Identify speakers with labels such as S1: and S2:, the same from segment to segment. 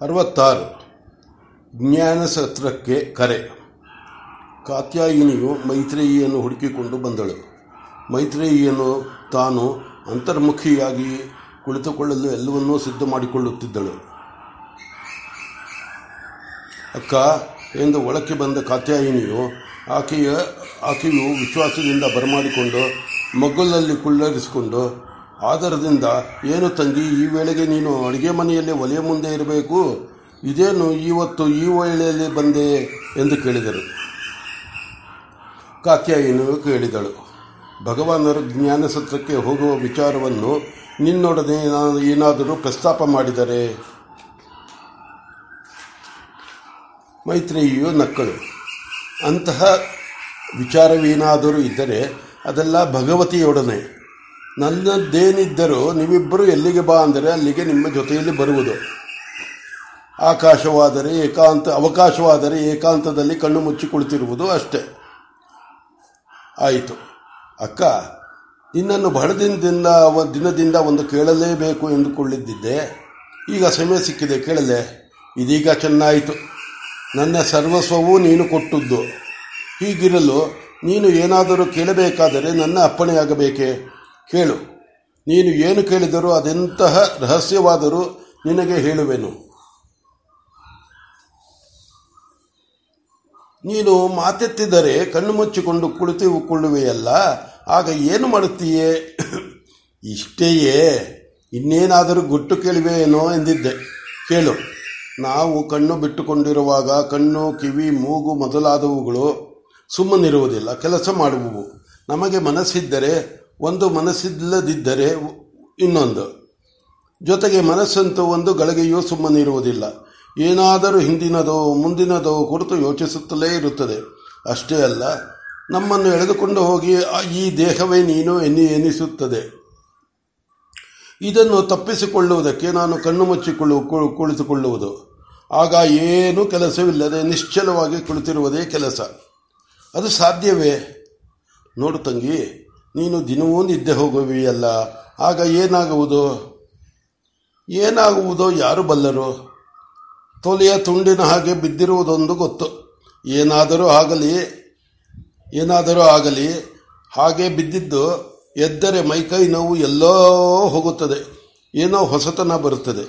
S1: ಅರವತ್ತಾರು. ಜ್ಞಾನಸತ್ರಕ್ಕೆ ಕರೆ. ಕಾತ್ಯಾಯಿನಿಯು ಮೈತ್ರೇಯಿಯನ್ನು ಹುಡುಕಿಕೊಂಡು ಬಂದಳು. ಮೈತ್ರೇಯಿಯನ್ನು ತಾನು ಅಂತರ್ಮುಖಿಯಾಗಿ ಕುಳಿತುಕೊಳ್ಳಲು ಎಲ್ಲವನ್ನೂ ಸಿದ್ಧ ಮಾಡಿಕೊಳ್ಳುತ್ತಿದ್ದಳು. ಅಕ್ಕ, ಎಂದು ಒಳಕ್ಕೆ ಬಂದ ಕಾತ್ಯಾಯಿನಿಯು ಆಕೆಯ, ಆಕೆಯು ವಿಶ್ವಾಸದಿಂದ ಬರಮಾಡಿಕೊಂಡು ಮಗ್ಗುಲಲ್ಲಿ ಕುಳ್ಳರಿಸಿಕೊಂಡು ಆದರದಿಂದ ಏನು ತಂಗಿ, ಈ ವೇಳೆಗೆ ನೀನು ಅಡುಗೆ ಮನೆಯಲ್ಲಿ ಒಲೆಯ ಮುಂದೆ ಇರಬೇಕು. ಇದೇನು ಇವತ್ತು ಈ ವೇಳೆಯಲ್ಲಿ ಬಂದೆ ಎಂದು ಕೇಳಿದರು. ಕಾತ್ಯಾಯಿನಿಯು ಕೇಳಿದಳು. ಭಗವಾನರು ಜ್ಞಾನಸತ್ರಕ್ಕೆ ಹೋಗುವ ವಿಚಾರವನ್ನು ನಿನ್ನೊಡನೆ ನಾನು ಏನಾದರೂ ಪ್ರಸ್ತಾಪ ಮಾಡಿದರೆ? ಮೈತ್ರಿಯು ನಕ್ಕಳು. ಅಂತಹ ವಿಚಾರವೇನಾದರೂ ಇದ್ದರೆ ಅದೆಲ್ಲ ಭಗವತಿಯೊಡನೆ. ನನ್ನದ್ದೇನಿದ್ದರೂ ನೀವಿಬ್ಬರು ಎಲ್ಲಿಗೆ ಬಾ ಅಂದರೆ ಅಲ್ಲಿಗೆ ನಿಮ್ಮ ಜೊತೆಯಲ್ಲಿ ಬರುವುದು. ಆಕಾಶವಾದರೆ ಏಕಾಂತ, ಅವಕಾಶವಾದರೆ ಏಕಾಂತದಲ್ಲಿ ಕಣ್ಣು ಮುಚ್ಚಿ ಕುಳಿತಿರುವುದು ಅಷ್ಟೇ. ಆಯಿತು. ಅಕ್ಕ, ನಿನ್ನನ್ನು ಬಹಳ ದಿನದಿಂದ ದಿನದಿಂದ ಒಂದು ಕೇಳಲೇಬೇಕು ಎಂದುಕೊಳ್ಳಿದ್ದಿದ್ದೆ. ಈಗ ಸಮಯ ಸಿಕ್ಕಿದೆ, ಕೇಳಲೆ. ಇದೀಗ ಚೆನ್ನಾಯಿತು. ನನ್ನ ಸರ್ವಸ್ವವೂ ನೀನು ಕೊಟ್ಟದ್ದು. ಹೀಗಿರಲು ನೀನು ಏನಾದರೂ ಕೇಳಬೇಕಾದರೆ ನನ್ನ ಅಪ್ಪಣೆಯಾಗಬೇಕೆ? ಕೇಳು. ನೀನು ಏನು ಕೇಳಿದರೂ ಅದೆಂತಹ ರಹಸ್ಯವಾದರೂ ನಿನಗೆ ಹೇಳುವೆನು. ನೀನು ಮಾತೆತ್ತಿದರೆ ಕಣ್ಣು ಮುಚ್ಚಿಕೊಂಡು ಕುಳಿತುಕೊಳ್ಳುವೆಯಲ್ಲ ಆಗ ಏನು ಮಾಡುತ್ತೀಯೇ? ಇಷ್ಟೆಯೇ. ಇನ್ನೇನಾದರೂ ಗುಟ್ಟು ಕೇಳುವೆಯೇನೋ ಎಂದಿದ್ದೆ. ಕೇಳು. ನಾವು ಕಣ್ಣು ಬಿಟ್ಟುಕೊಂಡಿರುವಾಗ ಕಣ್ಣು, ಕಿವಿ, ಮೂಗು ಮೊದಲಾದವುಗಳು ಸುಮ್ಮನಿರುವುದಿಲ್ಲ, ಕೆಲಸ ಮಾಡುವವು. ನಮಗೆ ಮನಸ್ಸಿದ್ದರೆ ಒಂದು ಮನಸ್ಸಿಲ್ಲದಿದ್ದರೆ ಇನ್ನೊಂದು. ಜೊತೆಗೆ ಮನಸ್ಸಂತೂ ಒಂದು ಗಳಿಗೆಯೂ ಸುಮ್ಮನಿರುವುದಿಲ್ಲ ಏನಾದರೂ ಹಿಂದಿನದೋ ಮುಂದಿನದೋ ಕುರಿತು ಯೋಚಿಸುತ್ತಲೇ ಇರುತ್ತದೆ. ಅಷ್ಟೇ ಅಲ್ಲ, ನಮ್ಮನ್ನು ಎಳೆದುಕೊಂಡು ಹೋಗಿ ಈ ದೇಹವೇ ನೀನು ಎನ್ನಿ ಎನಿಸುತ್ತದೆ ಇದನ್ನು ತಪ್ಪಿಸಿಕೊಳ್ಳುವುದಕ್ಕೆ ನಾನು ಕಣ್ಣು ಮುಚ್ಚಿಕೊಳ್ಳು ಕುಳಿತುಕೊಳ್ಳುವುದು. ಆಗ ಏನೂ ಕೆಲಸವಿಲ್ಲದೆ ನಿಶ್ಚಲವಾಗಿ ಕುಳಿತಿರುವುದೇ ಕೆಲಸ. ಅದು ಸಾಧ್ಯವೇ? ನೋಡು ತಂಗಿ ನೀನು ದಿನವೂ ನಿದ್ದೆ ಹೋಗುವಿಯಲ್ಲ. ಆಗ ಏನಾಗುವುದು? ಏನಾಗುವುದೋ ಯಾರು ಬಲ್ಲರು? ತೊಲೆಯ ತುಂಡಿನ ಹಾಗೆ ಬಿದ್ದಿರುವುದೊಂದು ಗೊತ್ತು. ಏನಾದರೂ ಆಗಲಿ ಏನಾದರೂ ಆಗಲಿ, ಹಾಗೆ ಬಿದ್ದಿದ್ದು ಎದ್ದರೆ ಮೈಕೈ ನೋವು ಎಲ್ಲೋ ಹೋಗುತ್ತದೆ. ಏನೋ ಹೊಸತನ ಬರುತ್ತದೆ.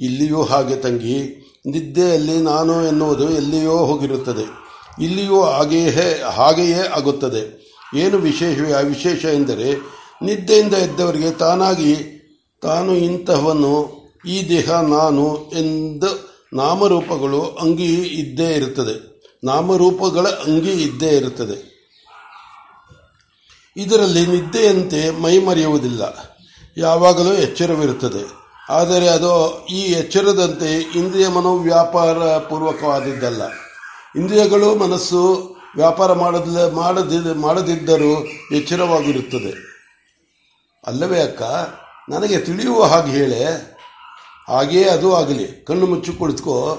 S1: ಇಲ್ಲಿಯೂ ಹಾಗೆ ತಂಗಿ, ನಿದ್ದೆಯಲ್ಲಿ ನಾನು ಎನ್ನುವುದು ಎಲ್ಲಿಯೋ ಹೋಗಿರುತ್ತದೆ. ಇಲ್ಲಿಯೂ ಹಾಗೆಯೇ ಹಾಗೆಯೇ ಆಗುತ್ತದೆ. ಏನು ವಿಶೇಷವೇ ಆ ವಿಶೇಷ ಎಂದರೆ, ನಿದ್ದೆಯಿಂದ ಎದ್ದವರಿಗೆ ತಾನಾಗಿ ತಾನು ಇಂತಹವನು ಈ ದೇಹ ನಾನು ಎಂದು ನಾಮರೂಪಗಳು ಅಂಗಿ ಇದ್ದೇ ಇರುತ್ತದೆ. ನಾಮರೂಪಗಳ ಅಂಗಿ ಇದ್ದೇ ಇರುತ್ತದೆ. ಇದರಲ್ಲಿ ನಿದ್ದೆಯಂತೆ ಮೈ ಮರೆಯುವುದಿಲ್ಲ. ಯಾವಾಗಲೂ ಎಚ್ಚರವಿರುತ್ತದೆ. ಆದರೆ ಅದು ಈ ಎಚ್ಚರದಂತೆ ಇಂದ್ರಿಯ ಮನೋವ್ಯಾಪಾರ ಪೂರ್ವಕವಾದದ್ದಲ್ಲ ಇಂದ್ರಿಯಗಳು, ಮನಸ್ಸು ವ್ಯಾಪಾರ ಮಾಡದ ಮಾಡದಿ ಮಾಡದಿದ್ದರೂ ಎಚ್ಚರವಾಗಿರುತ್ತದೆ. ಅಲ್ಲವೇ ಅಕ್ಕ, ನನಗೆ ತಿಳಿಯುವ ಹಾಗೆ ಹೇಳೆ. ಹಾಗೆಯೇ ಅದು ಆಗಲಿ. ಕಣ್ಣು ಮುಚ್ಚಿ ಕುಳಿತುಕೋ.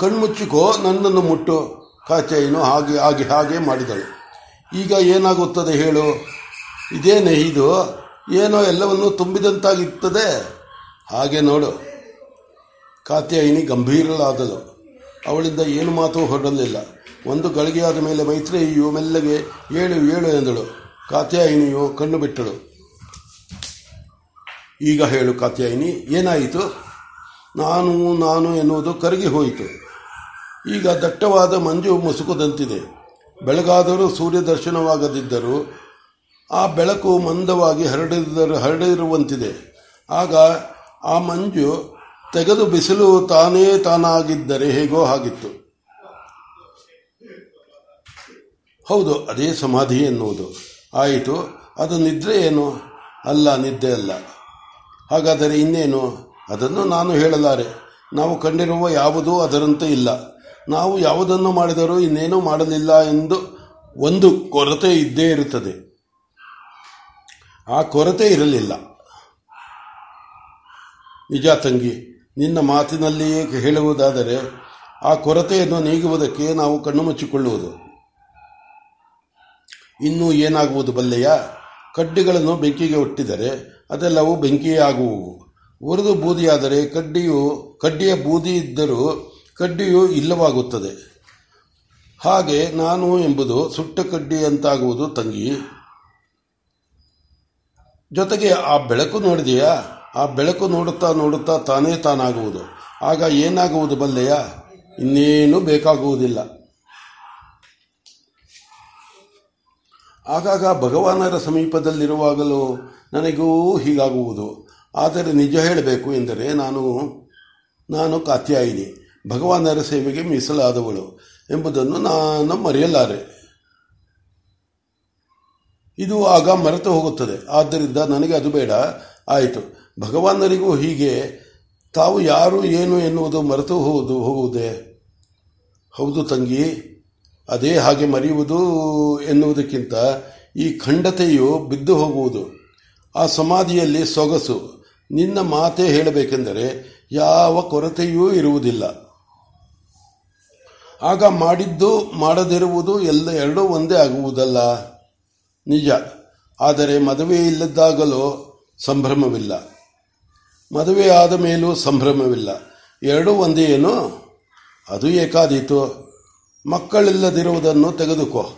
S1: ಕಣ್ಣು ಮುಚ್ಚಿಕೋ, ನನ್ನನ್ನು ಮುಟ್ಟು. ಕಾಚೆಯನ್ನು ಹಾಗೆ ಹಾಗೆ ಹಾಗೆ ಮಾಡಿದಳು. ಈಗ ಏನಾಗುತ್ತದೆ ಹೇಳು. ಇದೇನೆ ಇದು ಏನೋ ಎಲ್ಲವನ್ನು ತುಂಬಿದಂತಾಗಿರ್ತದೆ ಹಾಗೆ ನೋಡು. ಕಾತ್ಯಾಯಿನಿ ಗಂಭೀರಳಾದಳು. ಅವಳಿಂದ ಏನು ಮಾತು ಹೊರಡಲಿಲ್ಲ. ಒಂದು ಗಳಿಗೆಯಾದ ಮೇಲೆ ಮೈತ್ರೇಯಿಯು ಮೆಲ್ಲಗೆ ಏಳು ಏಳು ಎಂದಳು. ಕಾತ್ಯಾಯಿನಿಯು ಕಣ್ಣು ಬಿಟ್ಟಳು. ಈಗ ಹೇಳು ಕಾತ್ಯಾಯಿನಿ, ಏನಾಯಿತು? ನಾನು ನಾನು ಎನ್ನುವುದು ಕರಗಿ ಹೋಯಿತು. ಈಗ ದಟ್ಟವಾದ ಮಂಜು ಮುಸುಕುದಂತಿದೆ. ಬೆಳಗಾದರೂ ಸೂರ್ಯ ದರ್ಶನವಾಗದಿದ್ದರೂ ಆ ಬೆಳಕು ಮಂದವಾಗಿ ಹರಡಿದರು ಹರಡಿರುವಂತಿದೆ. ಆಗ ಆ ಮಂಜು ತೆಗೆದು ಬಿಸಿಲು ತಾನೇ ತಾನಾಗಿದ್ದರೆ ಹೇಗೋ ಹಾಗಿತ್ತು. ಹೌದು, ಅದೇ ಸಮಾಧಿ ಎನ್ನುವುದು. ಆಯಿತು, ಅದು ನಿದ್ರೆ ಏನು? ಅಲ್ಲ, ನಿದ್ದೆ ಅಲ್ಲ. ಹಾಗಾದರೆ ಇನ್ನೇನು? ಅದನ್ನು ನಾನು ಹೇಳಲಾರೆ. ನಾವು ಕಂಡಿರುವ ಯಾವುದೂ ಅದರಂತೆ ಇಲ್ಲ. ನಾವು ಯಾವುದನ್ನು ಮಾಡಿದರೂ ಇನ್ನೇನೂ ಮಾಡಲಿಲ್ಲ ಎಂದು ಒಂದು ಕೊರತೆ ಇದ್ದೇ ಇರುತ್ತದೆ. ಆ ಕೊರತೆ ಇರಲಿಲ್ಲ. ನಿಜ ತಂಗಿ, ನಿನ್ನ ಮಾತಿನಲ್ಲಿಯೇ ಹೇಳುವುದಾದರೆ ಆ ಕೊರತೆಯನ್ನು ನೀಗುವುದಕ್ಕೆ ನಾವು ಕಣ್ಣು ಮುಚ್ಚಿಕೊಳ್ಳುವುದು. ಇನ್ನೂ ಏನಾಗುವುದು ಬಲ್ಲೆಯ? ಕಡ್ಡಿಗಳನ್ನು ಬೆಂಕಿಗೆ ಒಟ್ಟಿದರೆ ಅದೆಲ್ಲವೂ ಬೆಂಕಿಯೇ ಆಗುವು. ಉರಿದು ಬೂದಿಯಾದರೆ ಕಡ್ಡಿಯು, ಕಡ್ಡಿಯ ಬೂದಿ ಇದ್ದರೂ ಕಡ್ಡಿಯು ಇಲ್ಲವಾಗುತ್ತದೆ. ಹಾಗೆ ನಾನು ಎಂಬುದು ಸುಟ್ಟ ಕಡ್ಡಿ ಅಂತಾಗುವುದು ತಂಗಿ. ಜೊತೆಗೆ ಆ ಬೆಳಕು ನೋಡಿದೆಯಾ? ಆ ಬೆಳಕು ನೋಡುತ್ತಾ ನೋಡುತ್ತಾ ತಾನೇ ತಾನಾಗುವುದು. ಆಗ ಏನಾಗುವುದು ಬಲ್ಲೆಯ? ಇನ್ನೇನು ಬೇಕಾಗುವುದಿಲ್ಲ. ಆಗಾಗ ಭಗವಾನರ ಸಮೀಪದಲ್ಲಿರುವಾಗಲೂ ನನಗೂ ಹೀಗಾಗುವುದು. ಆದರೆ ನಿಜ ಹೇಳಬೇಕು ಎಂದರೆ ನಾನು ನಾನು ಕಾತ್ಯಾಯಿನಿ. ಭಗವಾನರ ಸೇವೆಗೆ ಮೀಸಲಾದವಳು ಎಂಬುದನ್ನು ನಾನು ಮರೆಯಲಾರೆ. ಇದು ಆಗ ಮರೆತು ಹೋಗುತ್ತದೆ. ಆದ್ದರಿಂದ ನನಗೆ ಅದು ಬೇಡ. ಆಯಿತು. ಭಗವಾನರಿಗೂ ಹೀಗೆ, ತಾವು ಯಾರು, ಏನು ಎನ್ನುವುದು ಮರೆತು ಹೋಗುವುದು ಹೋಗುವುದೇ? ಹೌದು ತಂಗಿ. ಅದೇ ಹಾಗೆ ಮರೆಯುವುದು ಎನ್ನುವುದಕ್ಕಿಂತ ಈ ಖಂಡತೆಯು ಬಿದ್ದು ಹೋಗುವುದು. ಆ ಸಮಾಧಿಯಲ್ಲಿ ಸೊಗಸು. ನಿನ್ನ ಮಾತೇ ಹೇಳಬೇಕೆಂದರೆ ಯಾವ ಕೊರತೆಯೂ ಇರುವುದಿಲ್ಲ. ಆಗ ಮಾಡಿದ್ದು ಮಾಡದಿರುವುದು ಎಲ್ಲ ಎರಡೂ ಒಂದೇ ಆಗುವುದಲ್ಲ. ನಿಜ. ಆದರೆ ಮದುವೆ ಇಲ್ಲದಾಗಲೂ ಸಂಭ್ರಮವಿಲ್ಲ. ಮದುವೆ ಆದ ಮೇಲೂ ಸಂಭ್ರಮವಿಲ್ಲ. ಎರಡೂ ಒಂದೇ ಏನು? ಅದು ಏಕಾದೀತು? ಮಕ್ಕಳಿಲ್ಲದಿರುವುದನ್ನು ತೆಗೆದುಕೋ.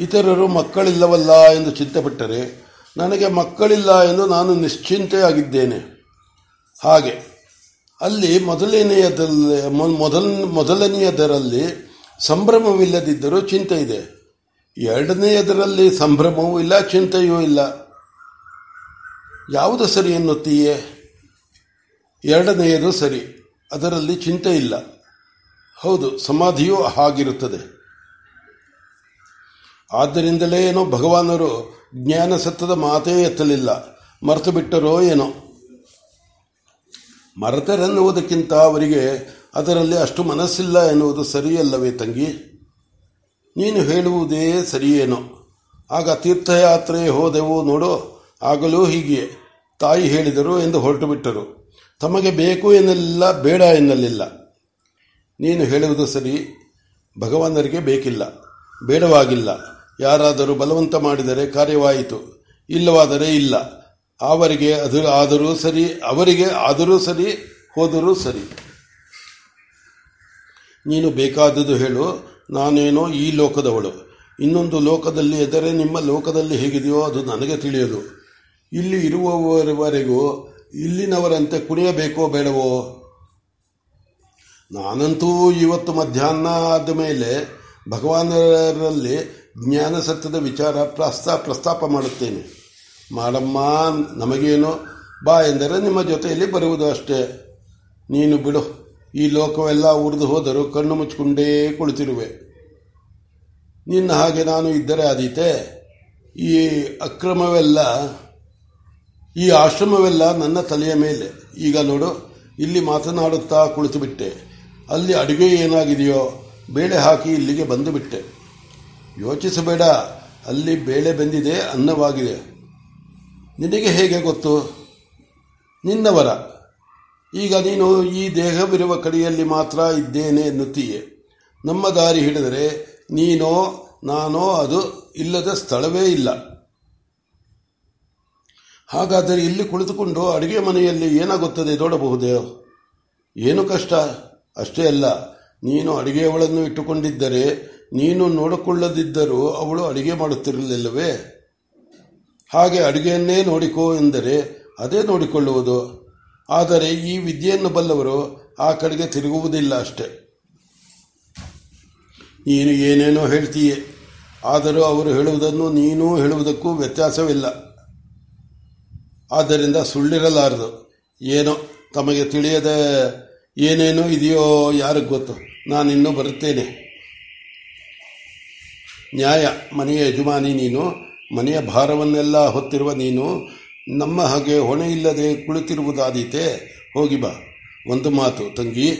S1: ಇತರರು ಮಕ್ಕಳಿಲ್ಲವಲ್ಲ ಎಂದು ಚಿಂತೆಪಟ್ಟರೆ ನನಗೆ ಮಕ್ಕಳಿಲ್ಲ ಎಂದು ನಾನು ನಿಶ್ಚಿಂತೆಯಾಗಿದ್ದೇನೆ. ಹಾಗೆ, ಅಲ್ಲಿ ಮೊದಲನೆಯದಲ್ಲಿ ಮೊದಲ, ಮೊದಲನೆಯದರಲ್ಲಿ ಸಂಭ್ರಮವಿಲ್ಲದಿದ್ದರೂ ಚಿಂತೆ ಇದೆ. ಎರಡನೆಯದರಲ್ಲಿ ಸಂಭ್ರಮವೂ ಇಲ್ಲ, ಚಿಂತೆಯೂ ಇಲ್ಲ. ಯಾವುದು ಸರಿ ಎನ್ನುತ್ತೀಯೇ? ಎರಡನೆಯದು ಸರಿ, ಅದರಲ್ಲಿ ಚಿಂತೆ ಇಲ್ಲ. ಹೌದು, ಸಮಾಧಿಯೂ ಹಾಗಿರುತ್ತದೆ. ಆದ್ದರಿಂದಲೇ ಏನೋ ಭಗವಾನರು ಜ್ಞಾನ ಸತ್ತದ ಮಾತೇ ಎತ್ತಲಿಲ್ಲ. ಮರೆತು ಬಿಟ್ಟರೋ ಏನೋ. ಮರೆತರೆನ್ನುವುದಕ್ಕಿಂತ ಅವರಿಗೆ ಅದರಲ್ಲಿ ಅಷ್ಟು ಮನಸ್ಸಿಲ್ಲ ಎನ್ನುವುದು ಸರಿಯಲ್ಲವೇ ತಂಗಿ? ನೀನು ಹೇಳುವುದೇ ಸರಿಯೇನೋ. ಆಗ ತೀರ್ಥಯಾತ್ರೆ ಹೋದೆವು ನೋಡೋ, ಆಗಲೂ ಹೀಗೆ ತಾಯಿ ಹೇಳಿದರು ಎಂದು ಹೊರಟು ಬಿಟ್ಟರು ತಮಗೆ ಬೇಕು ಎನ್ನಲಿಲ್ಲ, ಬೇಡ ಎನ್ನಲಿಲ್ಲ. ನೀನು ಹೇಳುವುದು ಸರಿ. ಭಗವಾನರಿಗೆ ಬೇಕಿಲ್ಲ. ಬೇಡವಾಗಿಲ್ಲ. ಯಾರಾದರೂ ಬಲವಂತ ಮಾಡಿದರೆ ಕಾರ್ಯವಾಯಿತು. ಇಲ್ಲವಾದರೆ ಇಲ್ಲ. ಅವರಿಗೆ ಅದು ಆದರೂ ಸರಿ, ಅವರಿಗೆ ಆದರೂ ಸರಿ, ಹೋದರೂ ಸರಿ. ನೀನು ಬೇಕಾದದ್ದು ಹೇಳು. ನಾನೇನೋ ಈ ಲೋಕದವಳು. ಇನ್ನೊಂದು ಲೋಕದಲ್ಲಿ ಎದರೆ ನಿಮ್ಮ ಲೋಕದಲ್ಲಿ ಹೇಗಿದೆಯೋ ಅದು ನನಗೆ ತಿಳಿಯದು. ಇಲ್ಲಿ ಇರುವವರೆಗೂ ಇಲ್ಲಿನವರಂತೆ ಕುಣಿಯಬೇಕೋ ಬೇಡವೋ? ನಾನಂತೂ ಇವತ್ತು ಮಧ್ಯಾಹ್ನ ಆದ ಮೇಲೆ ಭಗವಾನರಲ್ಲಿ ಜ್ಞಾನ ಸತ್ಯದ ವಿಚಾರ ಪ್ರಸ್ತಾ ಪ್ರಸ್ತಾಪ ಮಾಡುತ್ತೇನೆ. ಮಾಡಮ್ಮ, ನಮಗೇನು? ಬಾ ಎಂದರೆ ನಿಮ್ಮ ಜೊತೆಯಲ್ಲಿ ಬರುವುದು ಅಷ್ಟೇ. ನೀನು ಬಿಡು. ಈ ಲೋಕವೆಲ್ಲ ಉರಿದು ಹೋದರೂ ಕಣ್ಣು ಮುಚ್ಚಿಕೊಂಡೇ ಕುಳಿತಿರುವೆ. ನಿನ್ನ ಹಾಗೆ ನಾನು ಇದ್ದರೆ ಆದೀತೆ. ಈ ಅಕ್ರಮವೆಲ್ಲ, ಈ ಆಶ್ರಮವೆಲ್ಲ ನನ್ನ ತಲೆಯ ಮೇಲೆ. ಈಗ ನೋಡು, ಇಲ್ಲಿ ಮಾತನಾಡುತ್ತಾ ಕುಳಿತು ಬಿಟ್ಟೆ ಅಲ್ಲಿ ಅಡುಗೆ ಏನಾಗಿದೆಯೋ ಬೇಳೆ ಹಾಕಿ ಇಲ್ಲಿಗೆ ಬಂದು ಬಿಟ್ಟೆ. ಯೋಚಿಸಬೇಡ, ಅಲ್ಲಿ ಬೇಳೆ ಬೆಂದಿದೆ ಅನ್ನವಾಗಿದೆ. ನಿನಗೆ ಹೇಗೆ ಗೊತ್ತು? ನಿನ್ನವರ. ಈಗ ನೀನು ಈ ದೇಹವಿರುವ ಕಡೆಯಲ್ಲಿ ಮಾತ್ರ ಇದ್ದೇನೆ ಎನ್ನುತ್ತೀಯೆ. ನಮ್ಮ ದಾರಿ ಹಿಡಿದರೆ ನೀನೋ, ನಾನೋ ಅದು ಇಲ್ಲದ ಸ್ಥಳವೇ ಇಲ್ಲ. ಹಾಗಾದರೆ ಇಲ್ಲಿ ಕುಳಿತುಕೊಂಡು ಅಡುಗೆ ಮನೆಯಲ್ಲಿ ಏನಾಗುತ್ತದೆ ನೋಡಬಹುದೇ? ಏನು ಕಷ್ಟ? ಅಷ್ಟೇ ಅಲ್ಲ, ನೀನು ಅಡುಗೆಯವಳನ್ನು ಇಟ್ಟುಕೊಂಡಿದ್ದರೆ, ನೀನು ನೋಡಿಕೊಳ್ಳದಿದ್ದರೂ ಅವಳು ಅಡುಗೆ ಮಾಡುತ್ತಿರಲಿಲ್ಲವೇ? ಹಾಗೆ ಅಡುಗೆಯನ್ನೇ ನೋಡಿಕೋ ಎಂದರೆ ಅದೇ ನೋಡಿಕೊಳ್ಳುವುದು. ಆದರೆ ಈ ವಿದ್ಯೆಯನ್ನು ಬಲ್ಲವರು ಆ ಕಡೆಗೆ ತಿರುಗುವುದಿಲ್ಲ ಅಷ್ಟೆ. ನೀನು ಏನೇನೋ ಹೇಳ್ತೀಯೇ, ಆದರೂ ಅವರು ಹೇಳುವುದನ್ನು ನೀನು ಹೇಳುವುದಕ್ಕೂ ವ್ಯತ್ಯಾಸವಿಲ್ಲ. ಆದ್ದರಿಂದ ಸುಳ್ಳಿರಲಾರದು. ಏನೋ ತಮಗೆ ತಿಳಿಯದ ಏನೇನೋ ಇದೆಯೋ ಯಾರಿಗೆ ಗೊತ್ತು? ನಾನಿನ್ನೂ ಬರುತ್ತೇನೆ. ನ್ಯಾಯ, ಮನೆಯ ಯಜಮಾನಿ ನೀನು, ಮನೆಯ ಭಾರವನ್ನೆಲ್ಲ ಹೊತ್ತಿರುವ ನೀನು, ನಮ್ಮ ಹಾಗೆ ಹೊಣೆ ಇಲ್ಲದೆ ಕುಳಿತಿರುವುದಾದೀತೆ. ಹೋಗಿ ಬಾ. ಒಂದು ಮಾತು, ತಂಗಿ.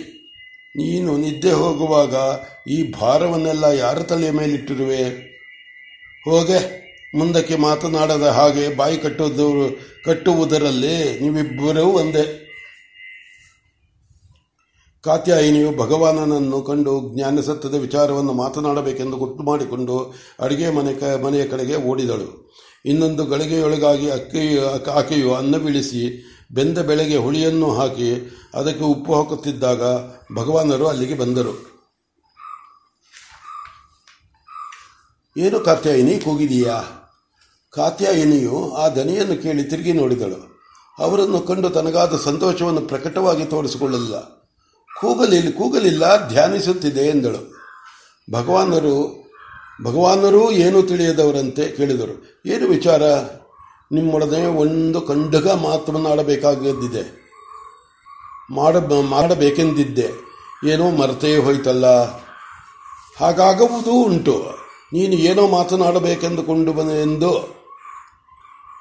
S1: ನೀನು ನಿದ್ದೆ ಹೋಗುವಾಗ ಈ ಭಾರವನ್ನೆಲ್ಲ ಯಾರ ತಲೆಯ ಮೇಲಿಟ್ಟಿರುವೆ? ಹೋಗೆ, ಮುಂದಕ್ಕೆ ಮಾತನಾಡದ ಹಾಗೆ ಬಾಯಿ ಕಟ್ಟುವುದು ಕಟ್ಟುವುದರಲ್ಲಿ ನೀವಿಬ್ಬರೂ ಒಂದೇ. ಕಾತ್ಯಾಯಿನಿಯು ಭಗವಾನನನ್ನು ಕಂಡು ಜ್ಞಾನಸತ್ವದ ವಿಚಾರವನ್ನು ಮಾತನಾಡಬೇಕೆಂದು ಗುಟ್ಟು ಮಾಡಿಕೊಂಡು ಅಡುಗೆ ಮನೆ ಕ, ಮನೆಯ ಕಡೆಗೆ ಓಡಿದಳು. ಇನ್ನೊಂದು ಗಳಿಗೆಯೊಳಗಾಗಿ ಅಕ್ಕಿಯು ಆಕೆಯು ಅನ್ನ ಬೀಳಿಸಿ ಬೆಂದ ಬೆಳೆಗೆ ಹುಳಿಯನ್ನು ಹಾಕಿ ಅದಕ್ಕೆ ಉಪ್ಪು ಹಾಕುತ್ತಿದ್ದಾಗ ಭಗವಾನರು ಅಲ್ಲಿಗೆ ಬಂದರು. ಏನು ಕಾತ್ಯಾಯಿನಿ, ಕೂಗಿದೀಯಾ? ಕಾತ್ಯಾಯಿನಿಯು ಆ ದನಿಯನ್ನು ಕೇಳಿ ತಿರುಗಿ ನೋಡಿದಳು. ಅವರನ್ನು ಕಂಡು ತನಗಾದ ಸಂತೋಷವನ್ನು ಪ್ರಕಟವಾಗಿ ತೋರಿಸಿಕೊಳ್ಳಲಿಲ್ಲ. ಕೂಗಲಿಲ್ಲ ಕೂಗಲಿಲ್ಲ, ಧ್ಯಾನಿಸುತ್ತಿದೆ ಎಂದಳು. ಭಗವಾನರು, ಭಗವಾನರೂ ಏನು ತಿಳಿಯದವರಂತೆ ಕೇಳಿದರು. ಏನು ವಿಚಾರ? ನಿಮ್ಮೊಡನೆ ಒಂದು ಕಂಡಗ ಮಾತನಾಡಬೇಕಾಗಿದ್ದಿದೆ ಮಾಡ, ಮಾಡಬೇಕೆಂದಿದ್ದೆ. ಏನೋ ಮರೆತೇ ಹೋಯ್ತಲ್ಲ. ಹಾಗಾಗುವುದೂ ಉಂಟು. ನೀನು ಏನೋ ಮಾತನಾಡಬೇಕೆಂದುಕೊಂಡು ಎಂದು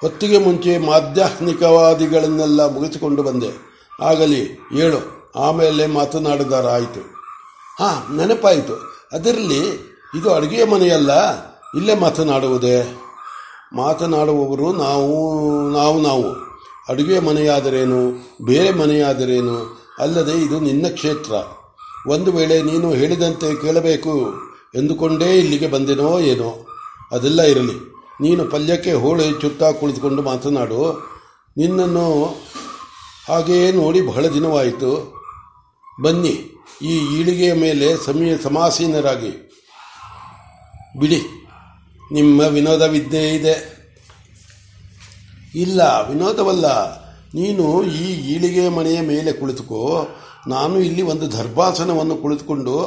S1: ಹೊತ್ತಿಗೆ ಮುಂಚೆ ಮಾಧ್ಯಾತ್ಮಿಕವಾದಿಗಳನ್ನೆಲ್ಲ ಮುಗಿಸಿಕೊಂಡು ಬಂದೆ. ಆಗಲಿ, ಹೇಳು. ಆಮೇಲೆ ಮಾತನಾಡಿದಾರಾಯಿತು ಹಾಂ, ನೆನಪಾಯಿತು. ಅದರಲ್ಲಿ ಇದು ಅಡುಗೆಯ ಮನೆಯಲ್ಲ, ಇಲ್ಲೇ ಮಾತನಾಡುವುದೇ? ಮಾತನಾಡುವವರು ನಾವು ನಾವು ನಾವು. ಅಡುಗೆ ಮನೆಯಾದರೇನು? ಬೇರೆ ಮನೆಯಾದರೇನು? ಅಲ್ಲದೆ ಇದು ನಿನ್ನ ಕ್ಷೇತ್ರ. ಒಂದು ವೇಳೆ ನೀನು ಹೇಳಿದಂತೆ ಕೇಳಬೇಕು ಎಂದುಕೊಂಡೇ ಇಲ್ಲಿಗೆ ಬಂದೆನೋ ಏನೋ. ಅದೆಲ್ಲ ಇರಲಿ. ನೀನು ಪಲ್ಯಕ್ಕೆ ಹೋಳಿ ಚುತ್ತಾ ಕುಳಿತುಕೊಂಡು ಮಾತನಾಡು. ನಿನ್ನನ್ನು ಹಾಗೆಯೇ ನೋಡಿ ಬಹಳ ದಿನವಾಯಿತು. ಬನ್ನಿ, ಈ ಈಳಿಗೆಯ ಮೇಲೆ ಸಮಯ ಸಮಾಸೀನರಾಗಿ ಬಿಡಿ. ನಿಮ್ಮ ವಿನೋದ ವಿದ್ಯೆ ಇದೆ. ಇಲ್ಲ, ವಿನೋದವಲ್ಲ. ನೀನು ಈ ಈಳಿಗೆ ಮನೆಯ ಮೇಲೆ ಕುಳಿತುಕೋ. ನಾನು ಇಲ್ಲಿ ಒಂದು ದರ್ಭಾಸನವನ್ನು ಕುಳಿತುಕೊಂಡು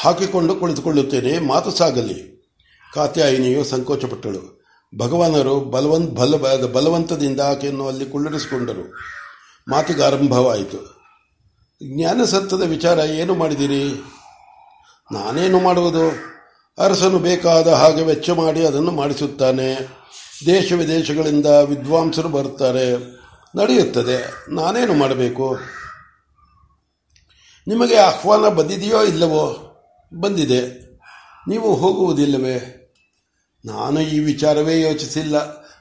S1: ಹಾಕಿಕೊಂಡು ಕುಳಿತುಕೊಳ್ಳುತ್ತೇನೆ. ಮಾತು ಸಾಗಲಿ. ಕಾತ್ಯಾಯಿನಿಯು ಸಂಕೋಚಪಟ್ಟಳು. ಭಗವಾನರು ಬಲವಂತ ಬಲ ಬಲವಂತದಿಂದ ಆಕೆಯನ್ನು ಅಲ್ಲಿ ಕುಳ್ಳರಿಸಿಕೊಂಡರು. ಮಾತಿಗೆ ಆರಂಭವಾಯಿತು. ಜ್ಞಾನಸತ್ವದ ವಿಚಾರ ಏನು ಮಾಡಿದಿರಿ? ನಾನೇನು ಮಾಡುವುದು? ಅರಸನು ಬೇಕಾದ ಹಾಗೆ ವೆಚ್ಚ ಮಾಡಿ ಅದನ್ನು ಮಾಡಿಸುತ್ತಾನೆ. ದೇಶ ವಿದೇಶಗಳಿಂದ ವಿದ್ವಾಂಸರು ಬರುತ್ತಾರೆ. ನಡೆಯುತ್ತದೆ. ನಾನೇನು ಮಾಡಬೇಕು? ನಿಮಗೆ ಆಹ್ವಾನ ಬಂದಿದೆಯೋ ಇಲ್ಲವೋ? ಬಂದಿದೆ. ನೀವು ಹೋಗುವುದಿಲ್ಲವೇ? ನಾನು ಈ ವಿಚಾರವೇ ಯೋಚಿಸಿಲ್ಲ.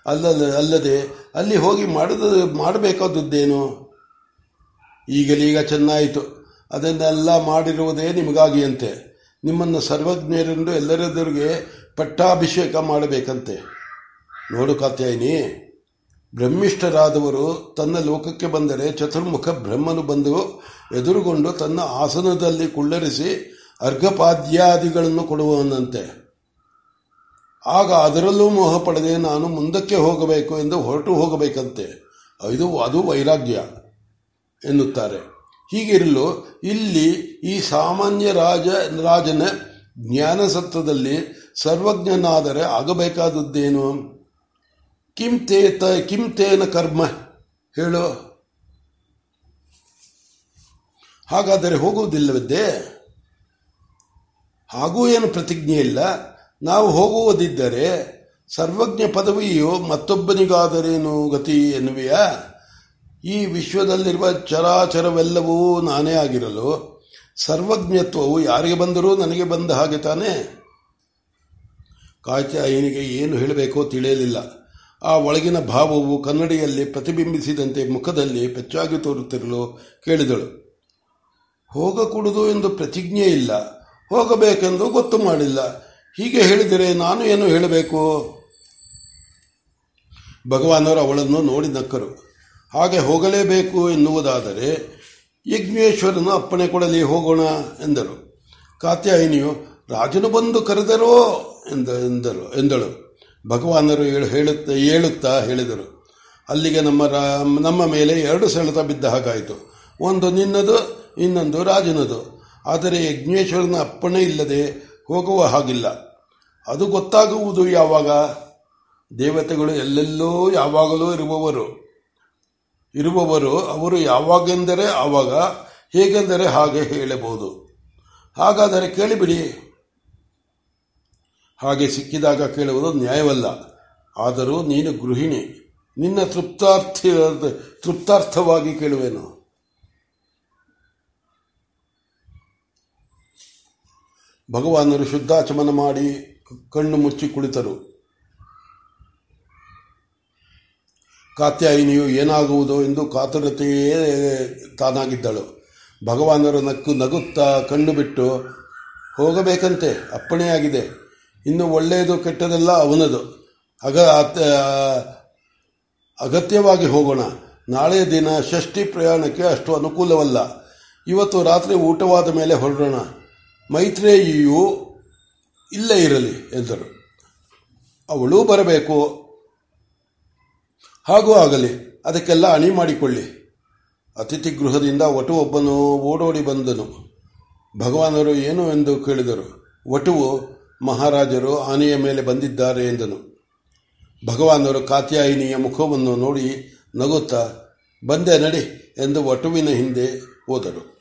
S1: ಅಲ್ಲದ, ಅಲ್ಲದೆ ಅಲ್ಲಿ ಹೋಗಿ ಮಾಡಿದ, ಮಾಡಬೇಕಾದದ್ದೇನು? ಈಗಲೀಗ ಚೆನ್ನಾಯಿತು. ಅದನ್ನೆಲ್ಲ ಮಾಡಿರುವುದೇ ನಿಮಗಾಗಿಯಂತೆ. ನಿಮ್ಮನ್ನು ಸರ್ವಜ್ಞರೆಂದು ಎಲ್ಲರೆದುರಿಗೆ ಪಟ್ಟಾಭಿಷೇಕ ಮಾಡಬೇಕಂತೆ. ನೋಡು ಕಾತ್ಯಾಯಿನಿ, ಬ್ರಹ್ಮಿಷ್ಠರಾದವರು ತನ್ನ ಲೋಕಕ್ಕೆ ಬಂದರೆ ಚತುರ್ಮುಖ ಬ್ರಹ್ಮನು ಬಂದು ಎದುರುಗೊಂಡು ತನ್ನ ಆಸನದಲ್ಲಿ ಕುಳ್ಳರಿಸಿ ಅರ್ಘಪಾದ್ಯಾದಿಗಳನ್ನು ಕೊಡುವವನಂತೆ. ಆಗ ಅದರಲ್ಲೂ ಮೋಹ ಪಡೆದೆ ನಾನು ಮುಂದಕ್ಕೆ ಹೋಗಬೇಕು ಎಂದು ಹೊರಟು ಹೋಗಬೇಕಂತೆ. ಇದು ಅದು ವೈರಾಗ್ಯ. ಎನ್ನುತ್ತಾರೆ. ಹೀಗಿರಲು ಇಲ್ಲಿ ಈ ಸಾಮಾನ್ಯ ರಾಜ, ರಾಜನ ಜ್ಞಾನಸತ್ವದಲ್ಲಿ ಸರ್ವಜ್ಞನಾದರೆ ಆಗಬೇಕಾದದ್ದೇನು? ಕಿಂತೇತ ಕಿಂತೇನ ಕರ್ಮ ಹೇಳು. ಹಾಗಾದರೆ ಹೋಗುವುದಿಲ್ಲವಿದ್ದೆ ಹಾಗೂ ಏನು ಪ್ರತಿಜ್ಞೆ ಇಲ್ಲ. ನಾವು ಹೋಗುವುದಿದ್ದರೆ ಸರ್ವಜ್ಞ ಪದವಿಯು ಮತ್ತೊಬ್ಬನಿಗಾದರೇನು ಗತಿ ಎನ್ನುವೆಯಾ? ಈ ವಿಶ್ವದಲ್ಲಿರುವ ಚರಾಚರವೆಲ್ಲವೂ ನಾನೇ ಆಗಿರಲು ಸರ್ವಜ್ಞತ್ವವು ಯಾರಿಗೆ ಬಂದರೂ ನನಗೆ ಬಂದ ಹಾಗೆ ತಾನೇ. ಕಾಚಾಯನಿಗೆ ಏನು ಹೇಳಬೇಕೋ ತಿಳಿಯಲಿಲ್ಲ. ಆ ಒಳಗಿನ ಭಾವವು ಕನ್ನಡಿಯಲ್ಲಿ ಪ್ರತಿಬಿಂಬಿಸಿದಂತೆ ಮುಖದಲ್ಲಿ ಪೆಚ್ಚಾಗಿ ತೋರುತ್ತಿರಲು ಕೇಳಿದಳು. ಹೋಗಕೂಡುದು ಎಂದು ಪ್ರತಿಜ್ಞೆ ಇಲ್ಲ. ಹೋಗಬೇಕೆಂದು ಗೊತ್ತು ಮಾಡಿಲ್ಲ. ಹೀಗೆ ಹೇಳಿದರೆ ನಾನು ಏನು ಹೇಳಬೇಕು? ಭಗವಾನರು ಅವಳನ್ನು ನೋಡಿ ನಕ್ಕರು. ಹಾಗೆ ಹೋಗಲೇಬೇಕು ಎನ್ನುವುದಾದರೆ ಯಜ್ಞೇಶ್ವರನ ಅಪ್ಪಣೆ ಕೊಡಲಿ ಹೋಗೋಣ ಎಂದರು. ಕಾತ್ಯಾಯಿನಿಯು, ರಾಜನು ಬಂದು ಕರೆದರೋ? ಎಂದ, ಎಂದರು, ಎಂದಳು. ಭಗವಾನರು ಹೇಳುತ್ತಾ ಹೇಳುತ್ತಾ ಹೇಳಿದರು. ಅಲ್ಲಿಗೆ ನಮ್ಮ ನಮ್ಮ ಮೇಲೆ ಎರಡು ಸೆಳೆತ ಬಿದ್ದ ಹಾಗಾಯಿತು. ಒಂದು ನಿನ್ನದು, ಇನ್ನೊಂದು ರಾಜನದು. ಆದರೆ ಯಜ್ಞೇಶ್ವರನ ಅಪ್ಪಣೆ ಇಲ್ಲದೆ ಹೋಗುವ ಹಾಗಿಲ್ಲ. ಅದು ಗೊತ್ತಾಗುವುದು ಯಾವಾಗ? ದೇವತೆಗಳು ಎಲ್ಲೆಲ್ಲೋ ಯಾವಾಗಲೂ ಇರುವವರು. ಇರುವವರು ಅವರು ಯಾವಾಗೆಂದರೆ ಆವಾಗ ಹೇಗೆಂದರೆ ಹಾಗೆ ಹೇಳಬಹುದು. ಹಾಗಾದರೆ ಕೇಳಿಬಿಡಿ. ಹಾಗೆ ಸಿಕ್ಕಿದಾಗ ಕೇಳುವುದು ನ್ಯಾಯವಲ್ಲ. ಆದರೂ ನೀನು ಗೃಹಿಣಿ, ನಿನ್ನ ತೃಪ್ತಾರ್ಥಿ, ತೃಪ್ತಾರ್ಥವಾಗಿ ಕೇಳುವೆನು. ಭಗವಾನರು ಶುದ್ಧಾಚಮನ ಮಾಡಿ ಕಣ್ಣು ಮುಚ್ಚಿ ಕುಳಿತರು. ಕಾತ್ಯಾಯಿನಿಯು ಏನಾಗುವುದು ಎಂದು ಕಾತುರತೆಯೇ ತಾನಾಗಿದ್ದಳು. ಭಗವಾನರು ನಕ್ಕು ನಗುತ್ತಾ ಕಣ್ಣು ಬಿಟ್ಟು, ಹೋಗಬೇಕಂತೆ ಅಪ್ಪಣೆಯಾಗಿದೆ ಇನ್ನು ಒಳ್ಳೆಯದು ಕೆಟ್ಟದೆಲ್ಲ ಅವನದು. ಅಗ ಅಗತ್ಯವಾಗಿ ಹೋಗೋಣ. ನಾಳೆ ದಿನ ಷಷ್ಠಿ ಪ್ರಯಾಣಕ್ಕೆ ಅಷ್ಟು ಅನುಕೂಲವಲ್ಲ. ಇವತ್ತು ರಾತ್ರಿ ಊಟವಾದ ಮೇಲೆ ಹೊರಡೋಣ. ಮೈತ್ರೇಯಿಯು ಇಲ್ಲೇ ಇರಲಿ ಎಂದರು. ಅವಳೂ ಬರಬೇಕು. ಹಾಗೂ ಆಗಲಿ, ಅದಕ್ಕೆಲ್ಲ ಅಣಿ ಮಾಡಿಕೊಳ್ಳಿ. ಅತಿಥಿ ಗೃಹದಿಂದ ವಟು ಒಬ್ಬನು ಓಡೋಡಿ ಬಂದನು. ಭಗವಾನರು ಏನು ಎಂದು ಕೇಳಿದರು. ವಟುವು, ಮಹಾರಾಜರು ಆನೆಯ ಮೇಲೆ ಬಂದಿದ್ದಾರೆ ಎಂದನು. ಭಗವಾನರು ಕಾತ್ಯಾಯಿನಿಯ ಮುಖವನ್ನು ನೋಡಿ ನಗುತ್ತಾ, ಬಂದೆ ನಡಿ ಎಂದು ವಟುವಿನ ಹಿಂದೆ ಹೋದರು.